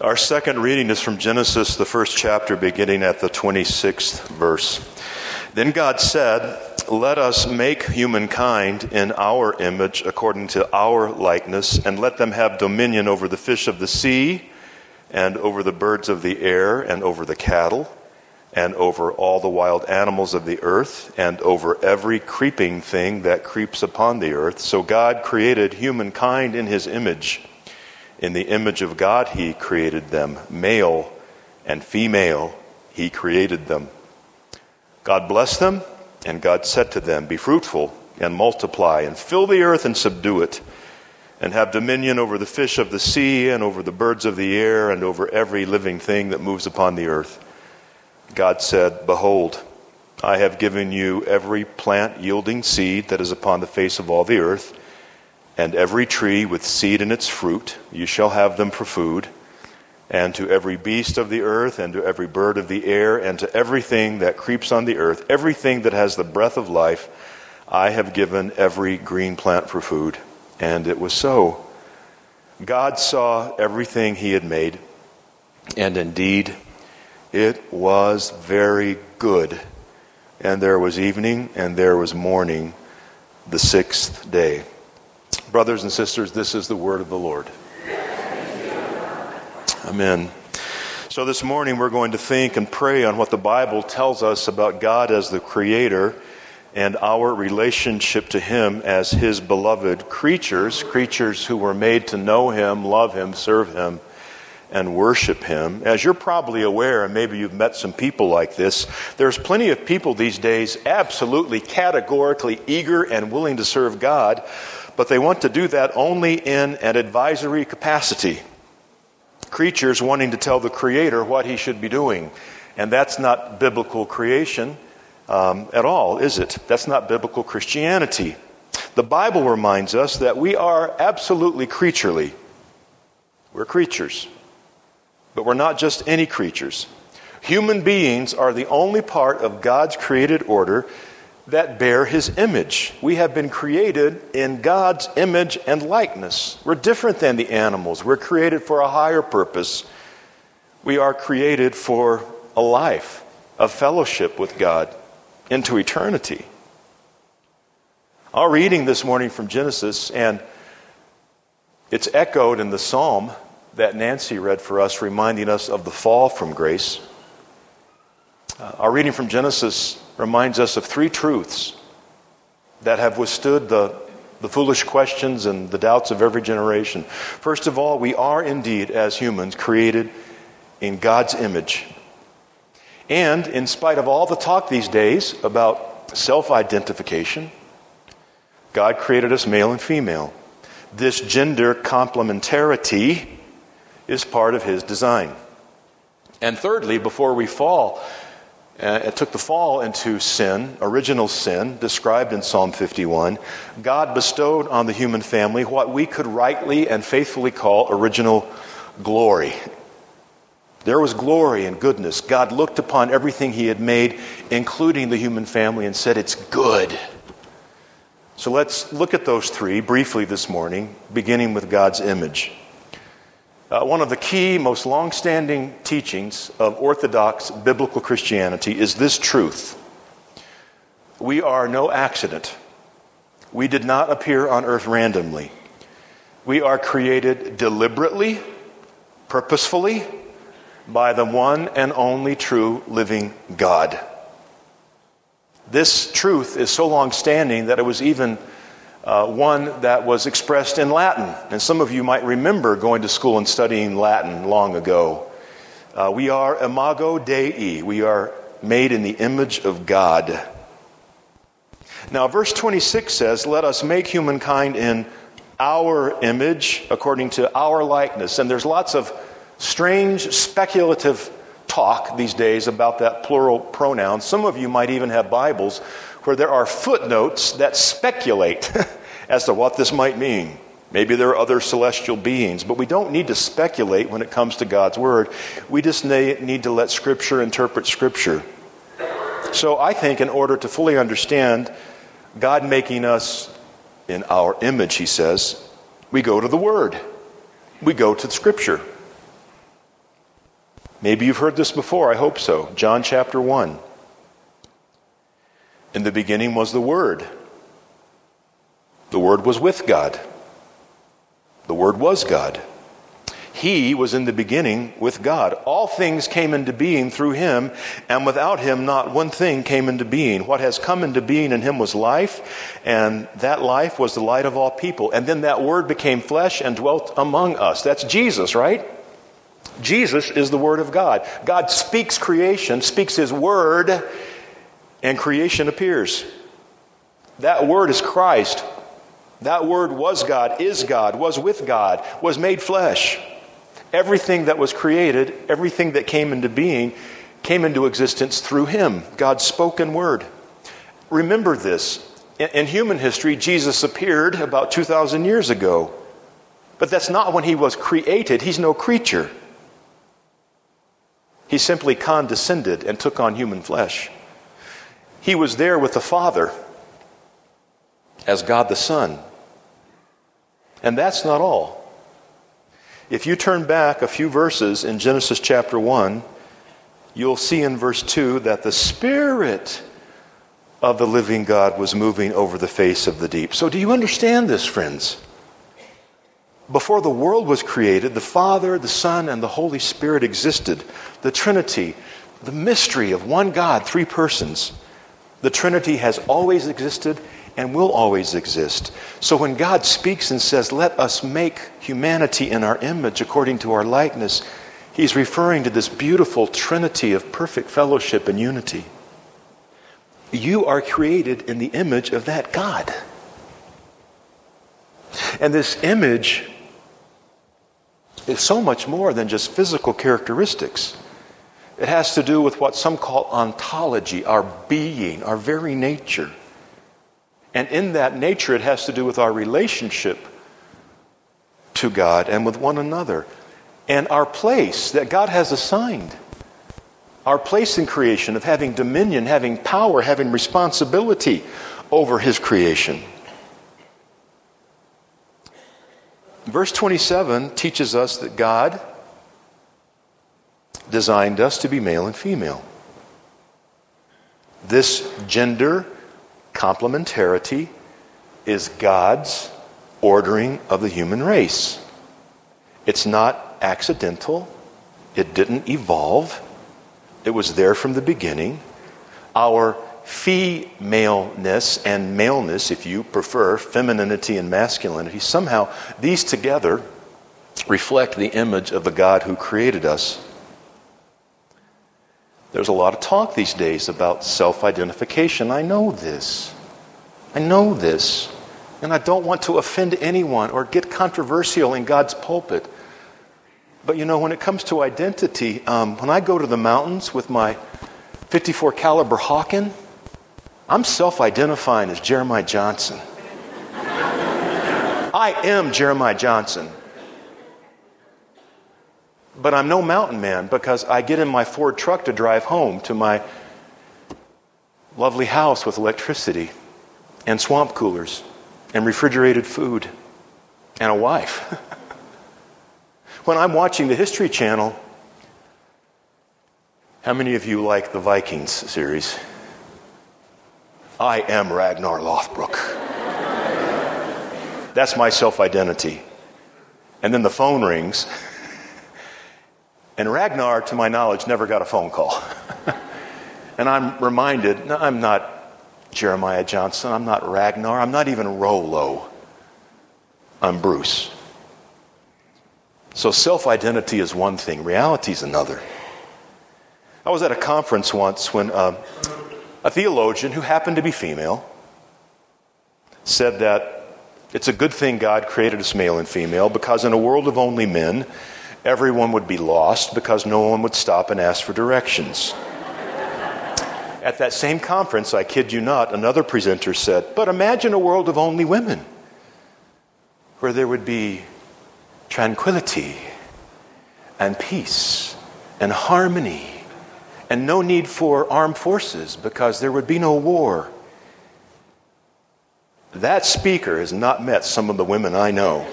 Our second reading is from Genesis, the first chapter, beginning at the 26th verse. Then God said, Let us make humankind in our image, according to our likeness, and let them have dominion over the fish of the sea, and over the birds of the air, and over the cattle, and over all the wild animals of the earth, and over every creeping thing that creeps upon the earth. So God created humankind in his image. In the image of God, He created them. Male and female, He created them. God blessed them, and God said to them, Be fruitful and multiply, and fill the earth and subdue it, and have dominion over the fish of the sea, and over the birds of the air, and over every living thing that moves upon the earth. God said, Behold, I have given you every plant yielding seed that is upon the face of all the earth and every tree with seed in its fruit, you shall have them for food. And to every beast of the earth, and to every bird of the air, and to everything that creeps on the earth, everything that has the breath of life, I have given every green plant for food. And it was so. God saw everything he had made, and indeed it was very good. And there was evening, and there was morning, the sixth day. Brothers and sisters, this is the word of the Lord. Amen. So this morning we're going to think and pray on what the Bible tells us about God as the Creator and our relationship to Him as His beloved creatures, creatures who were made to know Him, love Him, serve Him, and worship Him. As you're probably aware, and maybe you've met some people like this, there's plenty of people these days absolutely categorically eager and willing to serve God but they want to do that only in an advisory capacity. Creatures wanting to tell the Creator what He should be doing. And that's not biblical creation um, at all, is it? That's not biblical Christianity. The Bible reminds us that we are absolutely creaturely. We're creatures. But we're not just any creatures. Human beings are the only part of God's created order that bear his image. We have been created in God's image and likeness. We're different than the animals. We're created for a higher purpose. We are created for a life of fellowship with God into eternity. Our reading this morning from Genesis, and it's echoed in the psalm that Nancy read for us, reminding us of the fall from grace. Uh, our reading from Genesis reminds us of three truths that have withstood the, the foolish questions and the doubts of every generation. First of all, we are indeed, as humans, created in God's image. And in spite of all the talk these days about self identification, God created us male and female. This gender complementarity is part of His design. And thirdly, before we fall, uh, it took the fall into sin, original sin, described in Psalm 51. God bestowed on the human family what we could rightly and faithfully call original glory. There was glory and goodness. God looked upon everything He had made, including the human family, and said, It's good. So let's look at those three briefly this morning, beginning with God's image. Uh, one of the key, most long standing teachings of Orthodox biblical Christianity is this truth We are no accident. We did not appear on earth randomly. We are created deliberately, purposefully, by the one and only true living God. This truth is so long standing that it was even uh, one that was expressed in Latin. And some of you might remember going to school and studying Latin long ago. Uh, we are imago Dei, we are made in the image of God. Now, verse 26 says, Let us make humankind in our image, according to our likeness. And there's lots of strange, speculative talk these days about that plural pronoun. Some of you might even have Bibles where there are footnotes that speculate as to what this might mean. Maybe there are other celestial beings, but we don't need to speculate when it comes to God's Word. We just need to let Scripture interpret Scripture. So I think in order to fully understand God making us in our image, he says, we go to the Word, we go to Scripture. Maybe you've heard this before. I hope so. John chapter 1. In the beginning was the Word. The Word was with God. The Word was God. He was in the beginning with God. All things came into being through him, and without him, not one thing came into being. What has come into being in him was life, and that life was the light of all people. And then that word became flesh and dwelt among us. That's Jesus, right? Jesus is the Word of God. God speaks creation, speaks His Word, and creation appears. That Word is Christ. That Word was God, is God, was with God, was made flesh. Everything that was created, everything that came into being, came into existence through Him, God's spoken Word. Remember this. In human history, Jesus appeared about 2,000 years ago. But that's not when He was created, He's no creature. He simply condescended and took on human flesh. He was there with the Father as God the Son. And that's not all. If you turn back a few verses in Genesis chapter 1, you'll see in verse 2 that the Spirit of the living God was moving over the face of the deep. So, do you understand this, friends? Before the world was created, the Father, the Son, and the Holy Spirit existed. The Trinity, the mystery of one God, three persons. The Trinity has always existed and will always exist. So when God speaks and says, Let us make humanity in our image according to our likeness, he's referring to this beautiful trinity of perfect fellowship and unity. You are created in the image of that God. And this image is so much more than just physical characteristics. It has to do with what some call ontology, our being, our very nature. And in that nature, it has to do with our relationship to God and with one another. And our place that God has assigned. Our place in creation of having dominion, having power, having responsibility over His creation. Verse 27 teaches us that God designed us to be male and female. This gender complementarity is God's ordering of the human race. It's not accidental, it didn't evolve, it was there from the beginning. Our femaleness and maleness, if you prefer, femininity and masculinity, somehow these together reflect the image of the God who created us. There's a lot of talk these days about self identification. I know this. I know this. And I don't want to offend anyone or get controversial in God's pulpit. But you know, when it comes to identity, um, when I go to the mountains with my 54 caliber Hawken, I'm self identifying as Jeremiah Johnson. I am Jeremiah Johnson. But I'm no mountain man because I get in my Ford truck to drive home to my lovely house with electricity and swamp coolers and refrigerated food and a wife. when I'm watching the History Channel, how many of you like the Vikings series? I am Ragnar Lothbrok. That's my self identity. And then the phone rings. And Ragnar, to my knowledge, never got a phone call. and I'm reminded no, I'm not Jeremiah Johnson. I'm not Ragnar. I'm not even Rollo. I'm Bruce. So self identity is one thing, reality is another. I was at a conference once when uh, a theologian who happened to be female said that it's a good thing God created us male and female because in a world of only men, everyone would be lost because no one would stop and ask for directions. At that same conference, I kid you not, another presenter said, But imagine a world of only women where there would be tranquility and peace and harmony and no need for armed forces because there would be no war. That speaker has not met some of the women I know.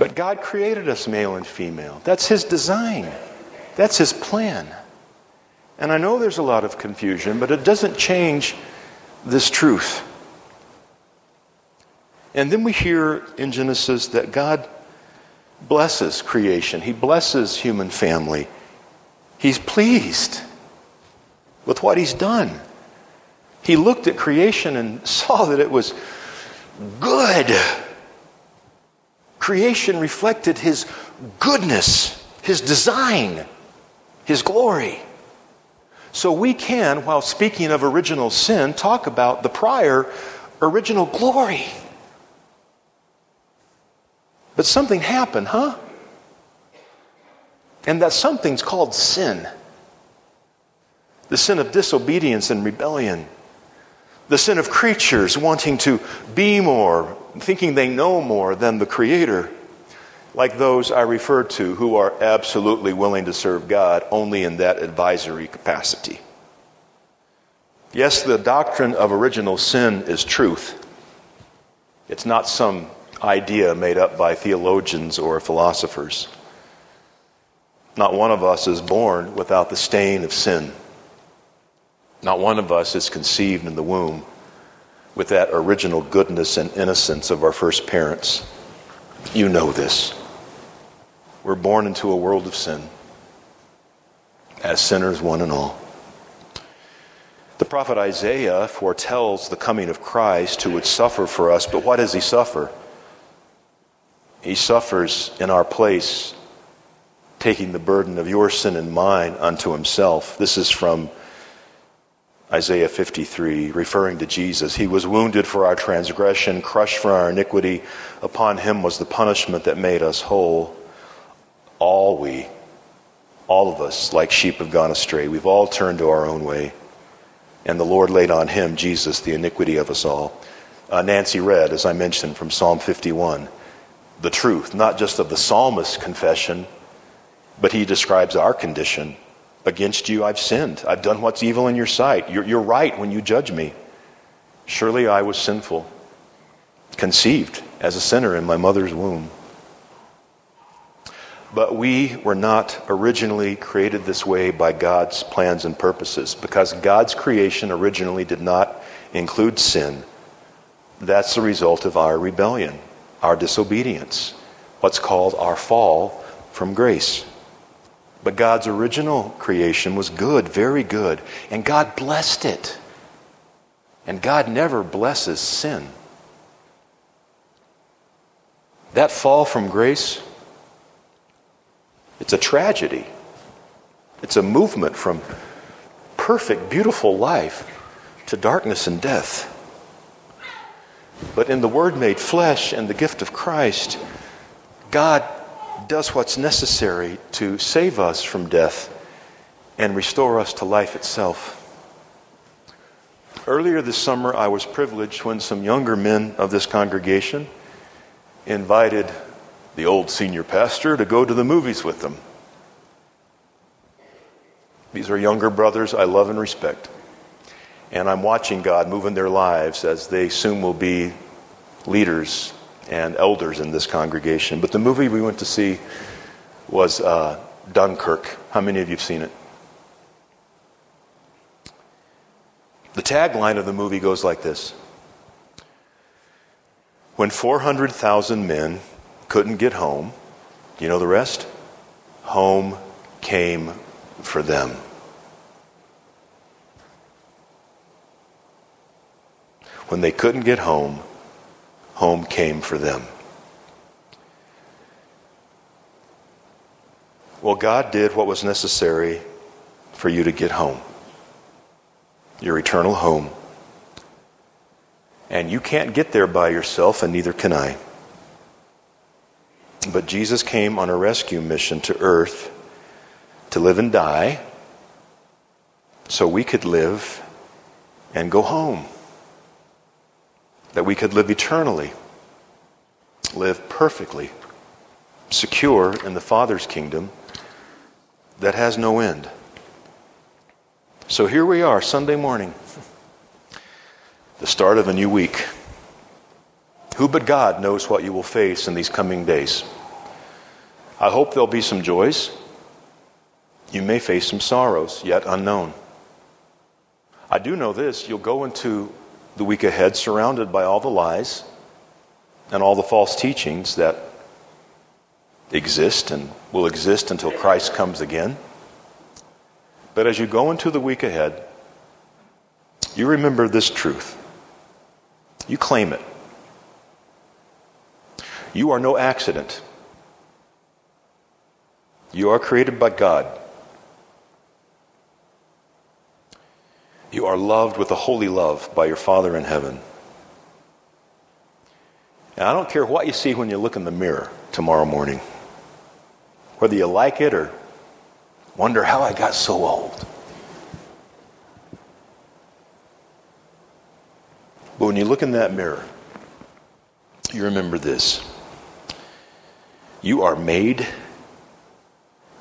But God created us male and female. That's His design, that's His plan. And I know there's a lot of confusion, but it doesn't change this truth. And then we hear in Genesis that God blesses creation, He blesses human family. He's pleased with what He's done. He looked at creation and saw that it was good. Creation reflected His goodness, His design, His glory. So we can, while speaking of original sin, talk about the prior original glory. But something happened, huh? And that something's called sin the sin of disobedience and rebellion, the sin of creatures wanting to be more, thinking they know more than the Creator, like those I referred to who are absolutely willing to serve God only in that advisory capacity. Yes, the doctrine of original sin is truth. It's not some idea made up by theologians or philosophers. Not one of us is born without the stain of sin. Not one of us is conceived in the womb with that original goodness and innocence of our first parents. You know this. We're born into a world of sin, as sinners, one and all. The prophet Isaiah foretells the coming of Christ who would suffer for us, but what does he suffer? He suffers in our place, taking the burden of your sin and mine unto himself. This is from Isaiah 53, referring to Jesus. He was wounded for our transgression, crushed for our iniquity. Upon him was the punishment that made us whole. All we, all of us, like sheep have gone astray. We've all turned to our own way. And the Lord laid on him, Jesus, the iniquity of us all. Uh, Nancy read, as I mentioned, from Psalm 51, the truth, not just of the psalmist's confession, but he describes our condition Against you I've sinned. I've done what's evil in your sight. You're, you're right when you judge me. Surely I was sinful, conceived as a sinner in my mother's womb. But we were not originally created this way by God's plans and purposes because God's creation originally did not include sin. That's the result of our rebellion, our disobedience, what's called our fall from grace. But God's original creation was good, very good. And God blessed it. And God never blesses sin. That fall from grace, it's a tragedy. It's a movement from perfect, beautiful life to darkness and death. But in the Word made flesh and the gift of Christ, God does what's necessary to save us from death and restore us to life itself. Earlier this summer, I was privileged when some younger men of this congregation invited the old senior pastor to go to the movies with them. These are younger brothers I love and respect. And I'm watching God move in their lives as they soon will be leaders and elders in this congregation. But the movie we went to see was uh, Dunkirk. How many of you have seen it? The tagline of the movie goes like this When 400,000 men couldn't get home, you know the rest? Home came for them. When they couldn't get home, home came for them. Well, God did what was necessary for you to get home your eternal home. And you can't get there by yourself, and neither can I. But Jesus came on a rescue mission to earth to live and die so we could live and go home that we could live eternally, live perfectly, secure in the Father's kingdom that has no end. So here we are, Sunday morning, the start of a new week. Who but God knows what you will face in these coming days? I hope there'll be some joys. You may face some sorrows yet unknown. I do know this you'll go into the week ahead surrounded by all the lies and all the false teachings that exist and will exist until Christ comes again. But as you go into the week ahead, you remember this truth. You claim it. You are no accident. You are created by God. You are loved with a holy love by your Father in heaven. And I don't care what you see when you look in the mirror tomorrow morning, whether you like it or wonder how I got so old. But when you look in that mirror, you remember this. You are made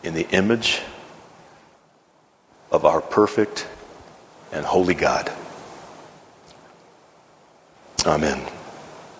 in the image of our perfect and holy God. Amen.